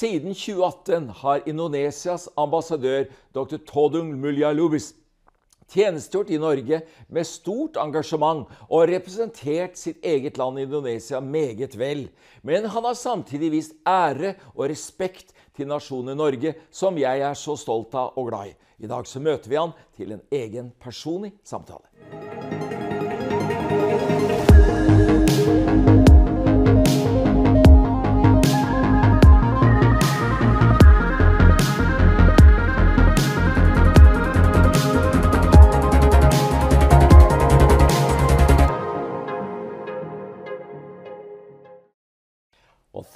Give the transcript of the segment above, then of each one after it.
Siden 2018 har Indonesias ambassadør dr. Todung Mulya-Lubis tjenestegjort i Norge med stort engasjement og representert sitt eget land Indonesia meget vel. Men han har samtidig vist ære og respekt til nasjonen Norge, som jeg er så stolt av og glad i. I dag så møter vi han til en egen personlig samtale.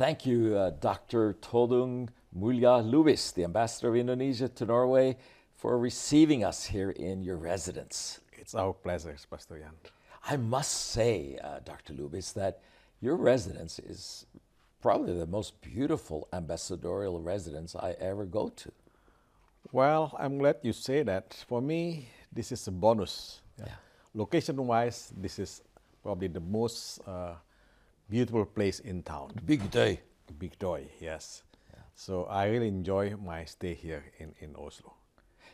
Thank you, uh, Dr. Todung Mulya Lubis, the ambassador of Indonesia to Norway, for receiving us here in your residence. It's our pleasure, Pastor Jan. I must say, uh, Dr. Lubis, that your residence is probably the most beautiful ambassadorial residence I ever go to. Well, I'm glad you say that. For me, this is a bonus. Yeah. Location wise, this is probably the most uh, beautiful place in town. Big day. Bygdøy, yes. So I really enjoy my stay here in, in Oslo.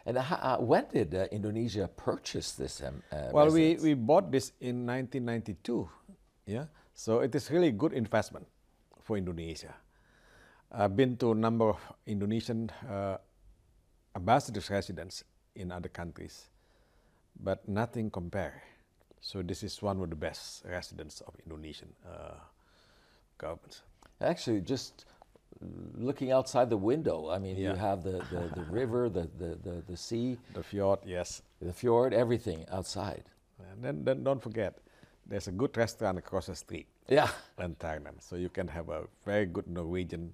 And ho- uh, when did uh, Indonesia purchase this? Um, uh, Well, we, residence? we bought this in 1992. Yeah, so it is really good investment for Indonesia. I've been to a number of Indonesian uh, ambassadors' residence in other countries, but nothing compare. So this is one of the best residents of Indonesian uh, government. Actually, just looking outside the window, I mean, you have the, the, the river, the, the, the, the sea, The fjord, yes. the fjord, everything outside. And then, then don't forget, there's a good restaurant across the street Yeah, in Thailand, so you can have a very good Norwegian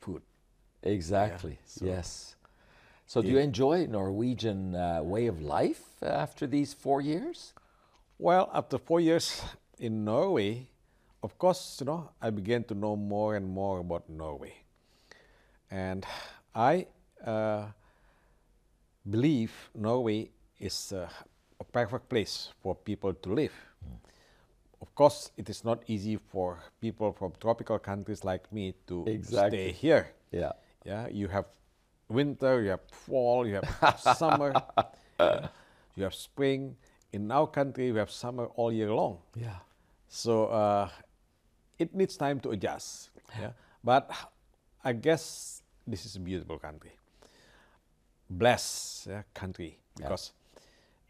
food. exactly. so- yes. So, do you enjoy Norwegian uh, way of life after these four years? Well, after four years in Norway, of course, you know, I began to know more and more about Norway. And I uh, believe Norway is uh, a perfect place for people to live. Of course, it is not easy for people from tropical countries like me to Exactly. stay here. Yeah. Yeah, you have winter, you have fall, you have summer, yeah, you have spring. In our country, we have summer all year long. Yeah. So uh, it needs time to adjust. Yeah, but I guess this is a beautiful country, blessed yeah, country because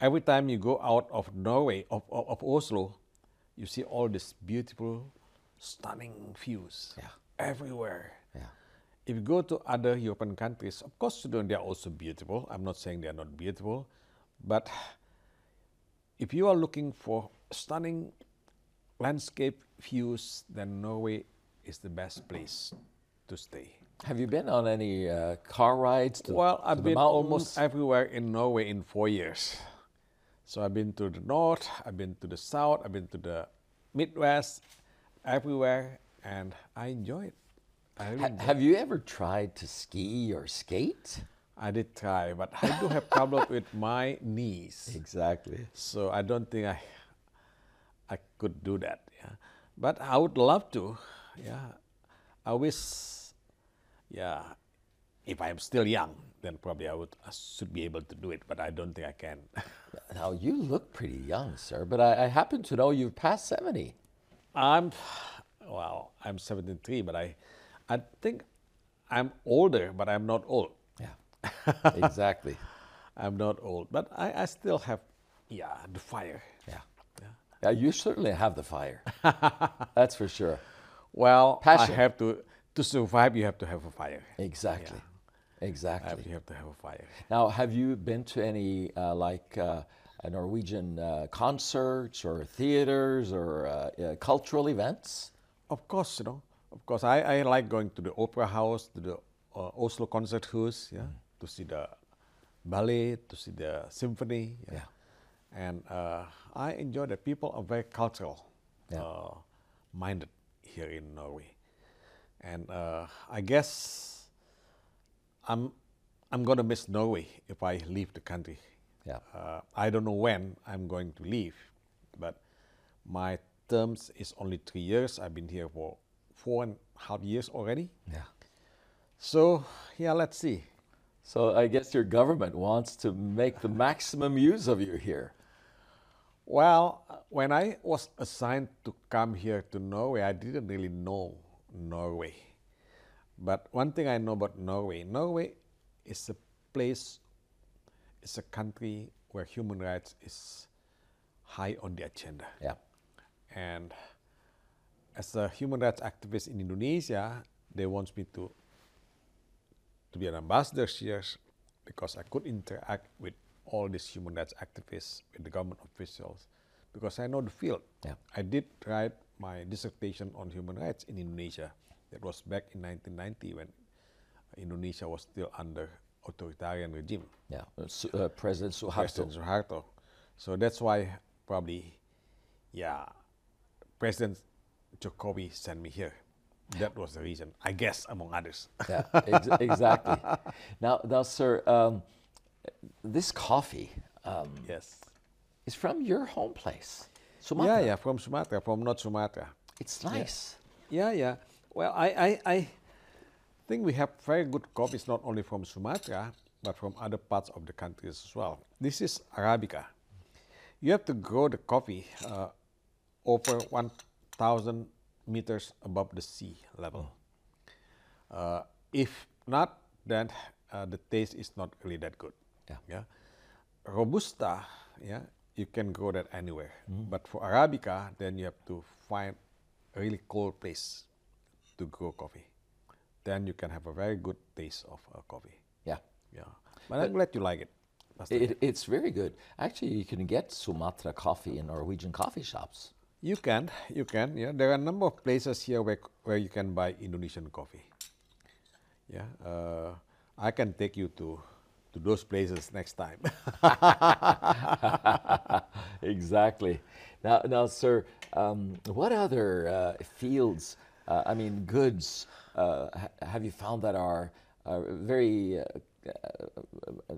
every time you go out of Norway, of, of, of Oslo, you see all these beautiful, stunning views Yeah. everywhere. Yeah. If you go to other European countries, of course, they are also beautiful. I'm not saying they are not beautiful, but if you are looking for stunning landscape views, then Norway is the best place to stay. Have you been on any uh, car rides to, Well, I've been almost everywhere in Norway in four years. So I've been to the north, I've been to the south, I've been to the Midwest, everywhere, and I enjoy it. Really Ha- enjoy have you ever tried to ski or skate? I did try, but I do have problem with my knees. Exactly. So I don't think I I could do that. Yeah, but I would love to. Yeah, I wish. Yeah, if I'm still young, then probably I would I should be able to do it. But I don't think I can. Now, you look pretty young, sir, but I, I happen to know you've passed 70. I'm, well, I'm 73, but I, I think I'm older, but I'm not old. Yeah. exactly. I'm not old, but I, I still have, yeah, the fire. Yeah. Yeah. Yeah, you certainly have the fire. That's for sure. Well, Passion. I have to to survive. You have to have a fire. Exactly. I Exactly. have, you have to have a fire. Now, have you been to any uh, like uh, uh, Norwegian uh, concerts or theaters or uh, uh, cultural events? Of course, you know. Of course, I, I like going to the opera house, to the uh, Oslo concert house, yeah, to see the ballet, to see the symphony. Yeah. And uh, I enjoy that people are very cultural Yeah. uh, minded here in Norway. And uh, I guess I'm I'm gonna miss Norway if I leave the country. Yeah. Uh, I don't know when I'm going to leave, but my terms is only three years. I've been here for four and a half years already. Yeah. So yeah, let's see. So I guess your government wants to make the maximum use of you here. Well, when I was assigned to come here to Norway, I didn't really know Norway. But one thing I know about Norway, Norway is a place, it's a country where human rights is high on the agenda. Yeah. And as a human rights activist in Indonesia, they want me to to be an ambassador here because I could interact with all these human rights activists, with the government officials, because I know the field. Yeah. I did write my dissertation on human rights in Indonesia. That was back in 1990 when Indonesia was still under authoritarian regime. Yeah. Uh, uh, President Suharto. President Suharto. So that's why probably, yeah, President Jokowi sent me here. That was the reason, I guess, among others. Yeah, ex- exactly. Now, now, sir, um, this coffee um, yes. is from your home place, Yeah, Sumatra. yeah, yeah, from Sumatra, from North Sumatra. It's nice. Yeah, yeah. Well, I, I, I think we have very good coffees not only from Sumatra, but from other parts of the countries as well. This is Arabica. You have to grow the coffee uh, over 1,000 meters above the sea level. Uh, if not, then uh, the taste is not really that good. Yeah. Yeah. Robusta, yeah, you can grow that anywhere. But for Arabica, then you have to find a really cold place to grow coffee. Then you can have a very good taste of uh, coffee. Yeah. Yeah. But I'm glad you like it. It, it's very good. Actually, you can get Sumatra coffee in Norwegian coffee shops. You can, you can. Yeah, there are a number of places here where where you can buy Indonesian coffee. Yeah, uh, I can take you to to those places next time. exactly. Now, now, sir, um, what other uh, fields, uh, I mean, goods, uh, ha- have you found that are uh, very uh, uh,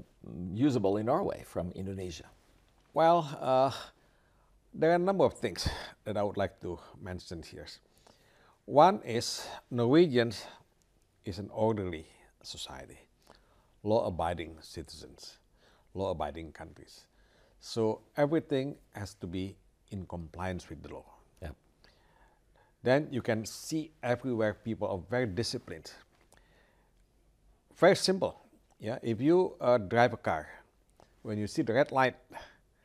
usable in Norway from Indonesia? well, uh, there are a number of things that I would like to mention here. One is Norwegians is an orderly society, law-abiding citizens, law-abiding countries. So everything has to be in compliance with the law. Yeah. then you can see everywhere people are very disciplined. Very simple. Yeah, if you uh, drive a car, when you see the red light,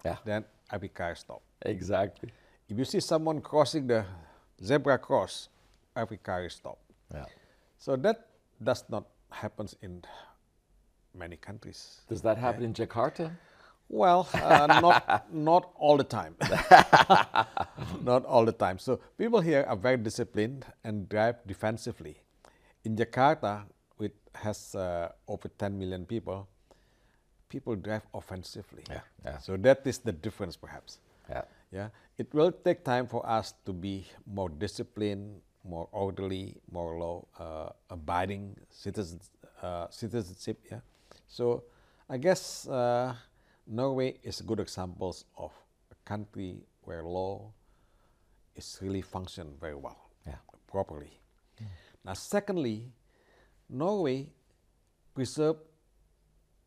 Yeah. then every car stop. Exactly. If you see someone crossing the zebra cross, every car is stop. Yeah. So that does not happen in many countries. Does that happen in Jakarta? Well, uh, not not all the time. not all the time. So people here are very disciplined and drive defensively. In Jakarta, which has uh, over 10 million people, people drive offensively. Yeah, yeah. So that is the difference, perhaps. Yeah. Yeah, it will take time for us to be more disciplined, more orderly, more law uh, abiding citizens, uh, citizenship. Yeah, so I guess uh, Norway is a good examples of a country where law is really function very well, Yeah. properly. Now, secondly, Norway preserve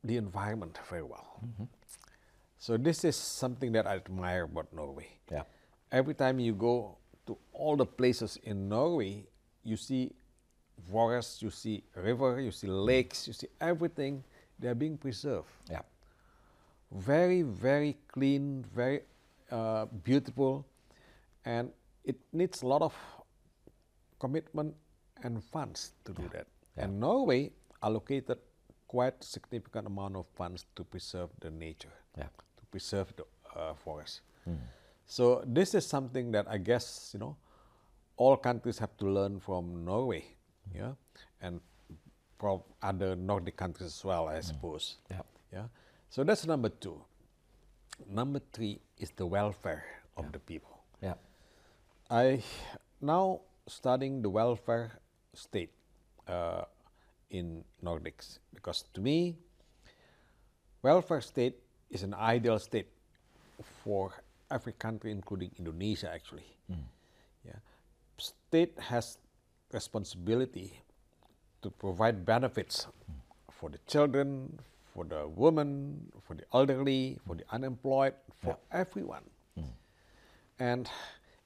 the environment very well. So this is something that I admire about Norway. Yeah. Every time you go to all the places in Norway, you see forests, you see river, you see lakes, you see everything. They are being preserved. Yeah. Very, very clean, very uh, beautiful, and it needs a lot of commitment and funds to do that. And Norway allocated quite significant amount of funds to preserve the nature, Yeah. Preserve the uh, forest. So this is something that I guess you know all countries have to learn from Norway, yeah, and from other Nordic countries as well, I suppose. Yeah. Yeah. So that's number two. Number three is the welfare of the people. Yeah. I now studying the welfare state uh, in Nordics because to me, welfare state is an ideal state for every country, including Indonesia. Actually, yeah, state has responsibility to provide benefits for the children, for the women, for the elderly, for the unemployed, for everyone. And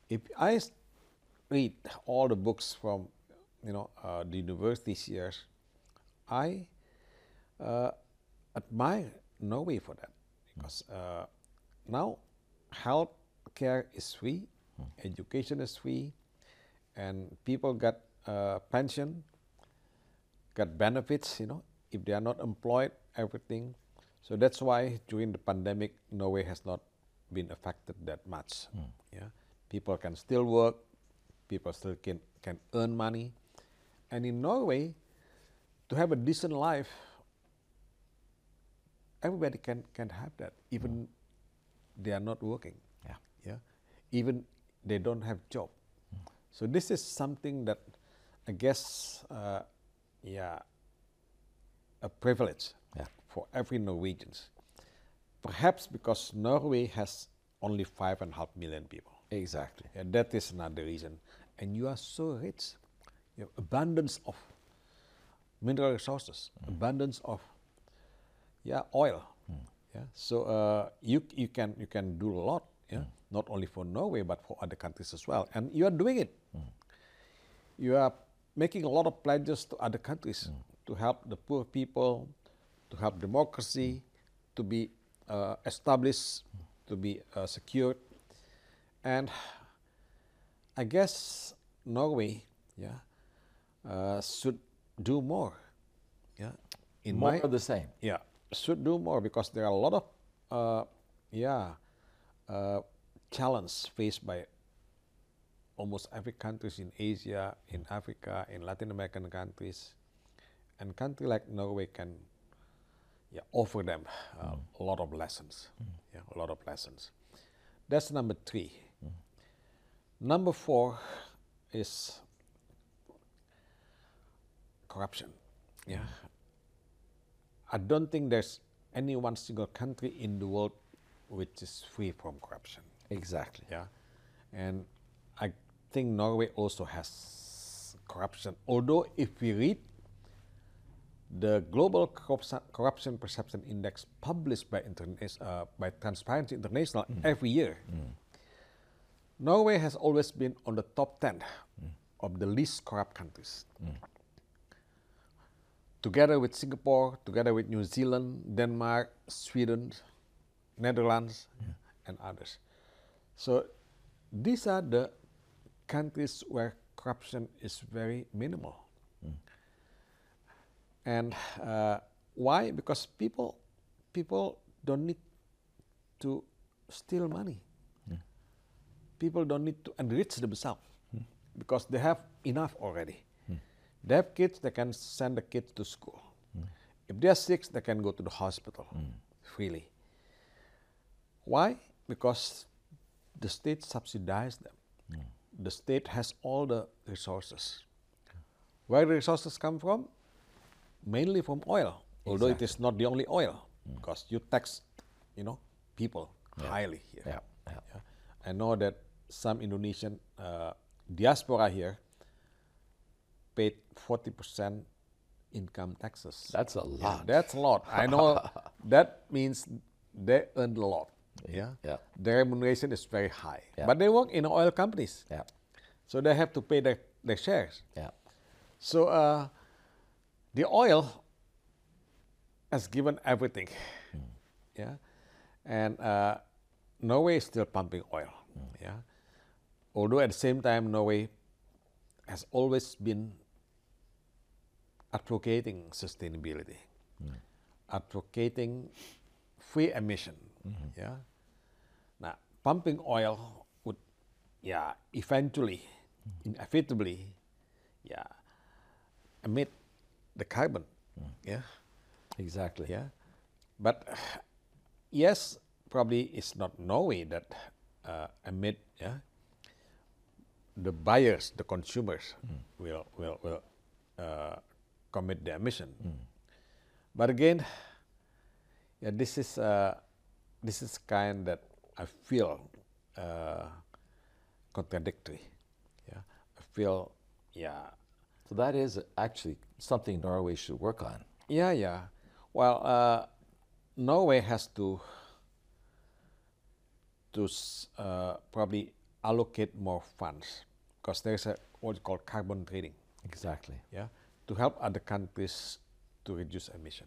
if I read all the books from, you know, uh, the universities here, I uh, admire Norway for that because uh, now health care is free, education is free, and people get uh, pension, get benefits, you know, if they are not employed, everything. So that's why during the pandemic, Norway has not been affected that much. Yeah, people can still work, people still can can earn money, and in Norway, to have a decent life, everybody can can have that, even they are not working. Yeah. Yeah, even they don't have job. So this is something that I guess, uh, yeah, a privilege Yeah. for every Norwegians. Perhaps because Norway has only five and a half million people. Exactly. Yeah, that is another reason. And you are so rich. You have abundance of mineral resources, abundance of yeah oil. Yeah. So uh, you you can you can do a lot. Yeah. Not only for Norway but for other countries as well. And you are doing it. You are making a lot of pledges to other countries to help the poor people, to help democracy, to be uh, established, to be uh, secured. And I guess Norway, yeah, uh, should do more. Yeah, in More my of the same. yeah should do more because there are a lot of uh, yeah uh, challenge faced by almost every countries in Asia, in Africa, in Latin American countries, and country like Norway can yeah, offer them uh, a lot of lessons. Yeah, a lot of lessons. That's number three. Number four is corruption. Yeah. I don't think there's any one single country in the world which is free from corruption. Exactly. Yeah. And I think Norway also has corruption. Although if we read the Global Corruption, Perception Index published by, uh, by Transparency International mm. every year, mm. Norway has always been on the top 10 mm. of the least corrupt countries. Together with Singapore, together with New Zealand, Denmark, Sweden, Netherlands, and others. So these are the countries where corruption is very minimal. And uh, why? Because people, people don't need to steal money. People don't need to enrich themselves because they have enough already. They have kids, they can send the kids to school. Hmm. If they are sick, they can go to the hospital hmm. freely. Why? Because the state subsidizes them. Hmm. The state has all the resources. Where the resources come from? Mainly from oil, although it is not the only oil, because you tax, you know, people highly here. Yeah. Yeah. Yeah. I know that some Indonesian uh, diaspora here paid 40% income taxes. That's a lot. that's a lot. I know that means they earn a lot. Yeah. Yeah. Their remuneration is very high. Yeah. But they work in oil companies. Yeah. So they have to pay their, their shares. Yeah. So uh, the oil has given everything. Yeah. And uh, Norway is still pumping oil. Yeah. Although at the same time, Norway has always been advocating sustainability, hmm. advocating free emission. Mm-hmm. Yeah. Now, pumping oil would, yeah, eventually, mm-hmm. inevitably, yeah, emit the carbon. Mm. Yeah. Exactly. Yeah. But yes, probably it's not Norway that uh, emit. Yeah. The buyers, the consumers, mm. will will will uh, commit the emission. But again, yeah, this is uh, this is kind that I feel uh, contradictory. Yeah, I feel yeah So that is actually something Norway should work on. Yeah, yeah. Well, uh, Norway has to to uh, probably allocate more funds because there's a what's called carbon trading. Exactly. Yeah, to help other countries to reduce emission.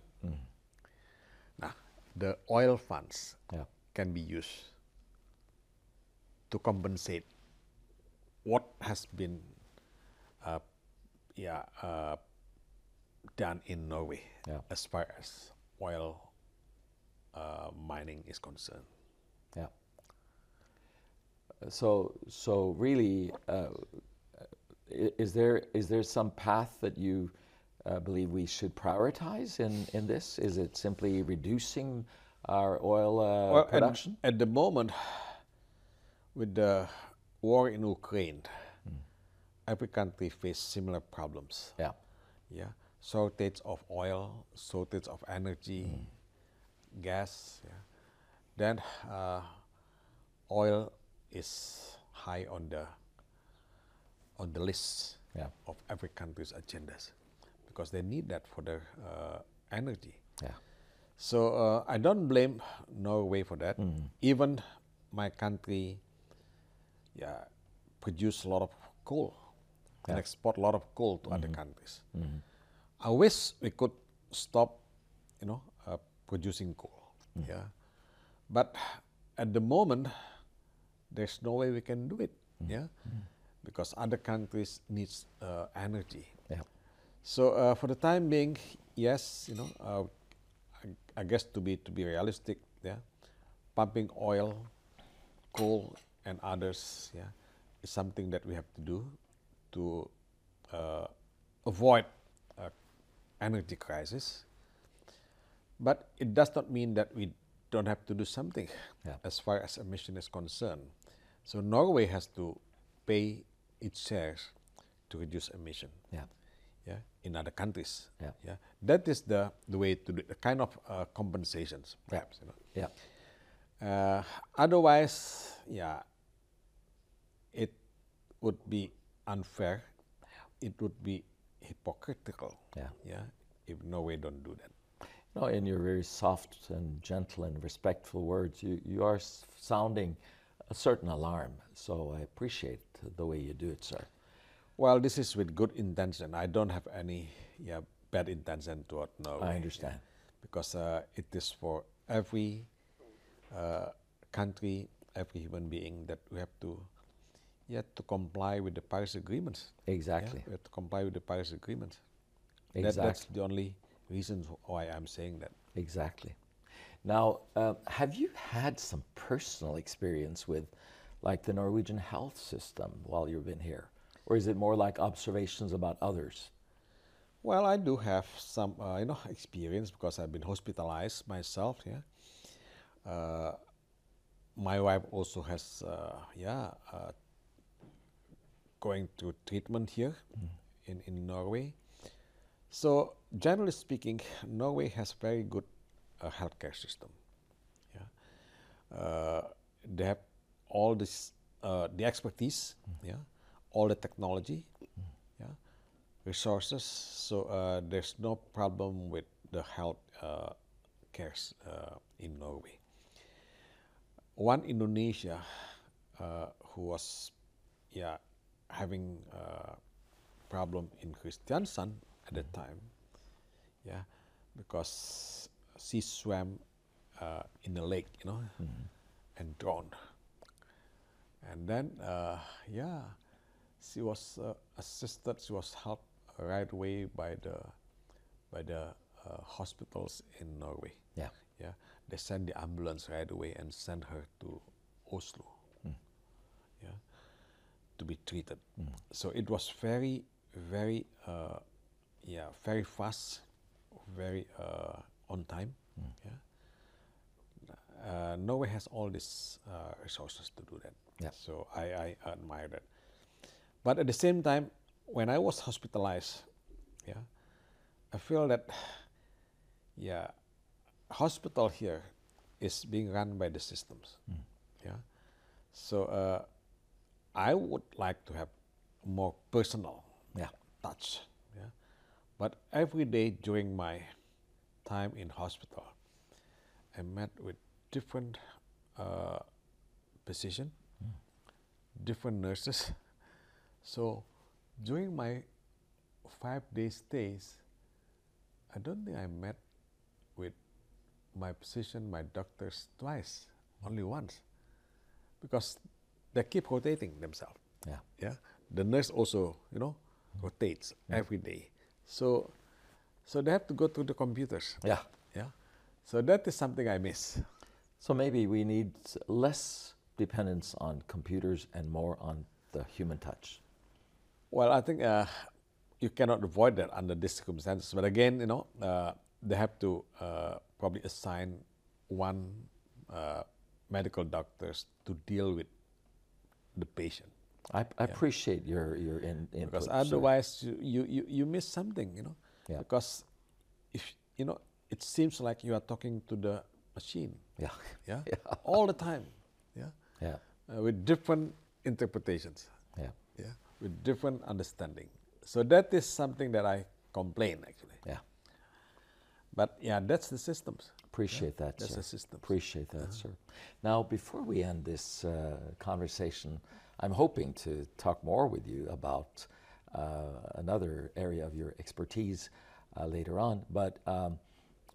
Now, the oil funds Yeah. can be used to compensate what has been uh, yeah, uh, done in Norway Yeah. as far as oil uh, mining is concerned. Yeah. So, so really, uh, is there is there some path that you uh, believe we should prioritize in, in this? Is it simply reducing our oil uh, Well, production? At, the moment, with the war in Ukraine, every country face similar problems. Yeah. Yeah, shortage of oil, shortage of energy, gas. Yeah. Then uh, oil is high on the on the list Yeah. of every country's agendas because they need that for their uh, energy. Yeah. So uh, I don't blame Norway for that. Even my country, yeah, produce a lot of coal and export a lot of coal to other countries. I wish we could stop, you know, uh, producing coal. Yeah, but at the moment, there's no way we can do it. Yeah, because other countries needs uh, energy. Yeah. So uh, for the time being, yes, you know, uh, I, I guess to be to be realistic, yeah, pumping oil, coal, and others, yeah, is something that we have to do to uh, avoid uh, energy crisis. But it does not mean that we don't have to do something Yeah. as far as emission is concerned. So Norway has to pay its shares to reduce emission Yeah. yeah, in other countries. Yeah. yeah, that is the the way to do the kind of uh, compensations, perhaps. You know. Yeah. Uh, otherwise, yeah, it would be unfair. It would be hypocritical. Yeah. yeah, if Norway don't do that. No, in your very soft and gentle and respectful words, you, you are sounding a certain alarm. So I appreciate the way you do it, sir. Well, this is with good intention. I don't have any yeah bad intention toward Norway. I understand. because uh, it is for every uh, country, every human being that we have to, yeah, to comply with the Paris Agreement. yeah. Exactly. We have to comply with the Paris Agreement. That, Exactly. that's the only reason why I'm saying that. Exactly. Now, um, have you had some personal experience with, like, the Norwegian health system while you've been here? Or is it more like observations about others? Well, I do have some, uh, you know, experience because I've been hospitalized myself. Yeah. Uh, my wife also has, uh, yeah, uh, going through treatment here in, in Norway. So generally speaking, Norway has very good uh, healthcare system. Yeah. Uh, they have all this, uh, the expertise, yeah, all the technology, yeah, resources. So uh, there's no problem with the health uh, cares uh, in Norway. One Indonesia uh, who was, yeah, having uh, problem in Kristiansand at that time, yeah, because she swam uh, in the lake, you know, and drowned. And then, uh, yeah, she was uh, assisted. She was helped right away by the by the uh, hospitals in Norway. Yeah. Yeah, they sent the ambulance right away and sent her to Oslo. Yeah, to be treated. So it was very, very, uh, yeah, very fast, very uh, on time. Yeah. Uh, Norway has all these uh, resources to do that. Yeah. So I, I admire that. But at the same time, when I was hospitalized, yeah, I feel that, yeah, hospital here is being run by the systems. Yeah. So uh, I would like to have more personal Yeah. touch. Yeah? But every day during my time in hospital, I met with different uh, physician, hmm. different nurses. So during my five day stays, I don't think I met with my physician, my doctors twice, only once, because they keep rotating themselves. Yeah. Yeah, the nurse also, you know, hmm. rotates hmm. every day. So, so they have to go through the computers. Yeah. Yeah, so that is something I miss. So maybe we need less dependence on computers and more on the human touch. Well, I think uh, you cannot avoid that under these circumstances. But again, you know, uh, they have to uh, probably assign one uh, medical doctors to deal with the patient. I, I appreciate your your in, input. because otherwise you, you, you, you miss something you know Yeah. because if you know it seems like you are talking to the machine Yeah. yeah, Yeah. all the time yeah Yeah. uh, with different interpretations Yeah. yeah with different understanding so that is something that i complain actually Yeah. but yeah that's the systems Appreciate that, that's sir. the systems. Appreciate that, sir. Now, before we end this uh, conversation, I'm hoping to talk more with you about uh, another area of your expertise uh, later on. But um,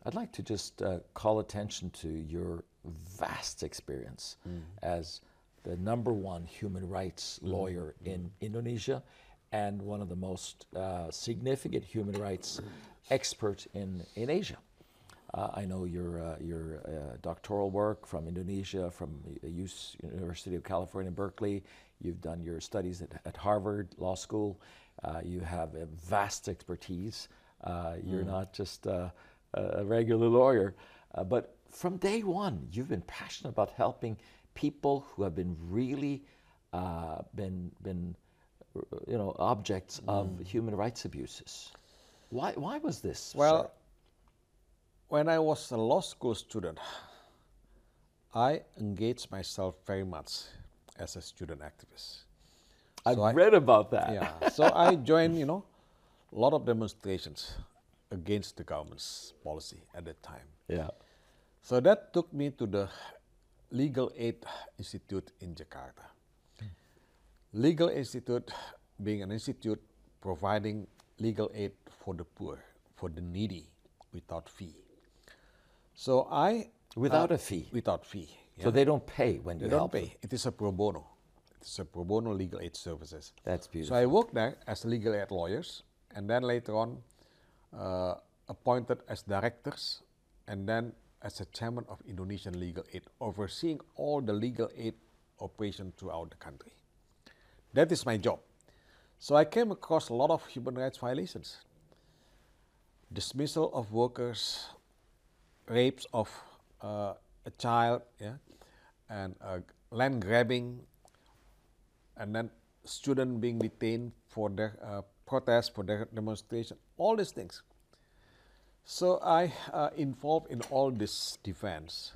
I'd like to just uh, call attention to your vast experience as the number one human rights lawyer in Indonesia and one of the most uh, significant human rights experts in, in Asia. Uh, I know your uh, your uh, doctoral work from Indonesia, from US University of California, Berkeley. You've done your studies at, at Harvard Law School. Uh, you have a vast expertise. Uh, you're not just uh, a regular lawyer, uh, but from day one, you've been passionate about helping people who have been really uh, been been you know objects of human rights abuses. Why why was this? sir? well when i was a law school student i engaged myself very much as a student activist I've I- read about that. yeah. So I joined, you know, a lot of demonstrations against the government's policy at that time. Yeah. So that took me to the Legal Aid Institute in Jakarta. Legal Institute being an institute providing legal aid for the poor, for the needy, without fee. So I Without uh, a fee. without fee. So they don't pay when you They help don't them. pay. It is a pro bono. It's a pro bono legal aid services. That's beautiful. So. I worked there as legal aid lawyers, and then later on, uh, appointed as directors, and then as a chairman of Indonesian Legal Aid, overseeing all the legal aid operation throughout the country. That is my job. So I came across a lot of human rights violations, dismissal of workers, rapes of uh, a child, yeah, and uh, land grabbing, and then student being detained for their uh, protest, for their demonstration, all these things. So I uh, involved in all this defense.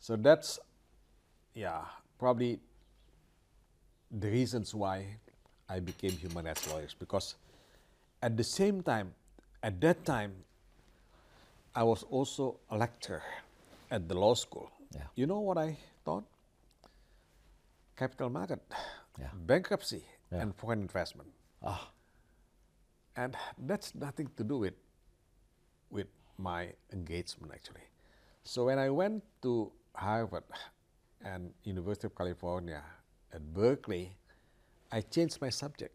So that's, yeah, probably the reasons why I became human rights lawyers because at the same time, at that time, I was also a lecturer at the law school. Yeah. You know what I thought? Capital market, Yeah. bankruptcy, Yeah. and foreign investment. Ah, And that's nothing to do with with my engagement actually. So when I went to Harvard and University of California at Berkeley, I changed my subject.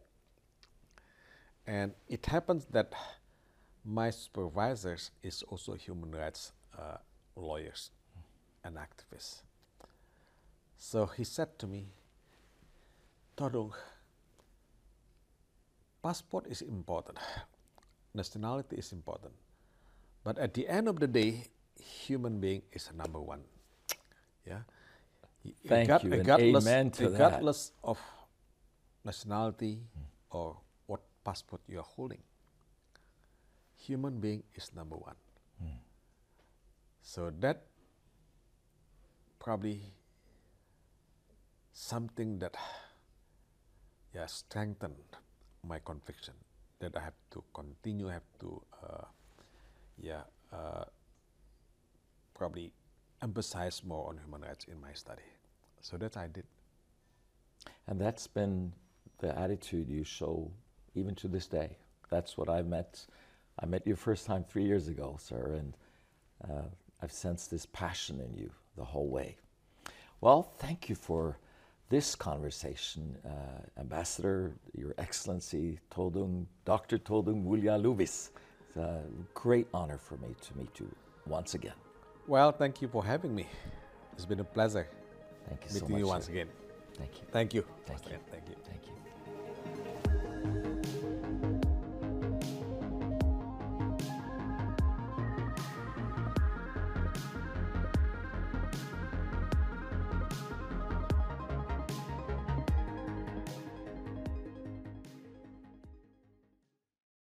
And it happens that my supervisors is also human rights uh, lawyers and activists. So he said to me, Todung, passport is important, nationality is important, but at the end of the day, human being is number one. Yeah. Thank you, regardless- amen to that. regardless of nationality or what passport you are holding, human being is number one. So that probably something that yeah strengthened my conviction that I have to continue, have to, uh, yeah, uh, probably emphasize more on human rights in my study. So that I did. And that's been the attitude you show even to this day. That's what I met. I met you first time three years ago, sir, and uh, I've sensed this passion in you the whole way. Well, thank you for this conversation, uh, Ambassador, Your Excellency Todung, Dr. Todung Mulya Lubis. It's a great honor for me to meet you once again. Well, thank you for having me. It's been a pleasure Thank you meeting so much. you once sir. again. Thank you. Thank you. Thank you. Thank you. Thank you.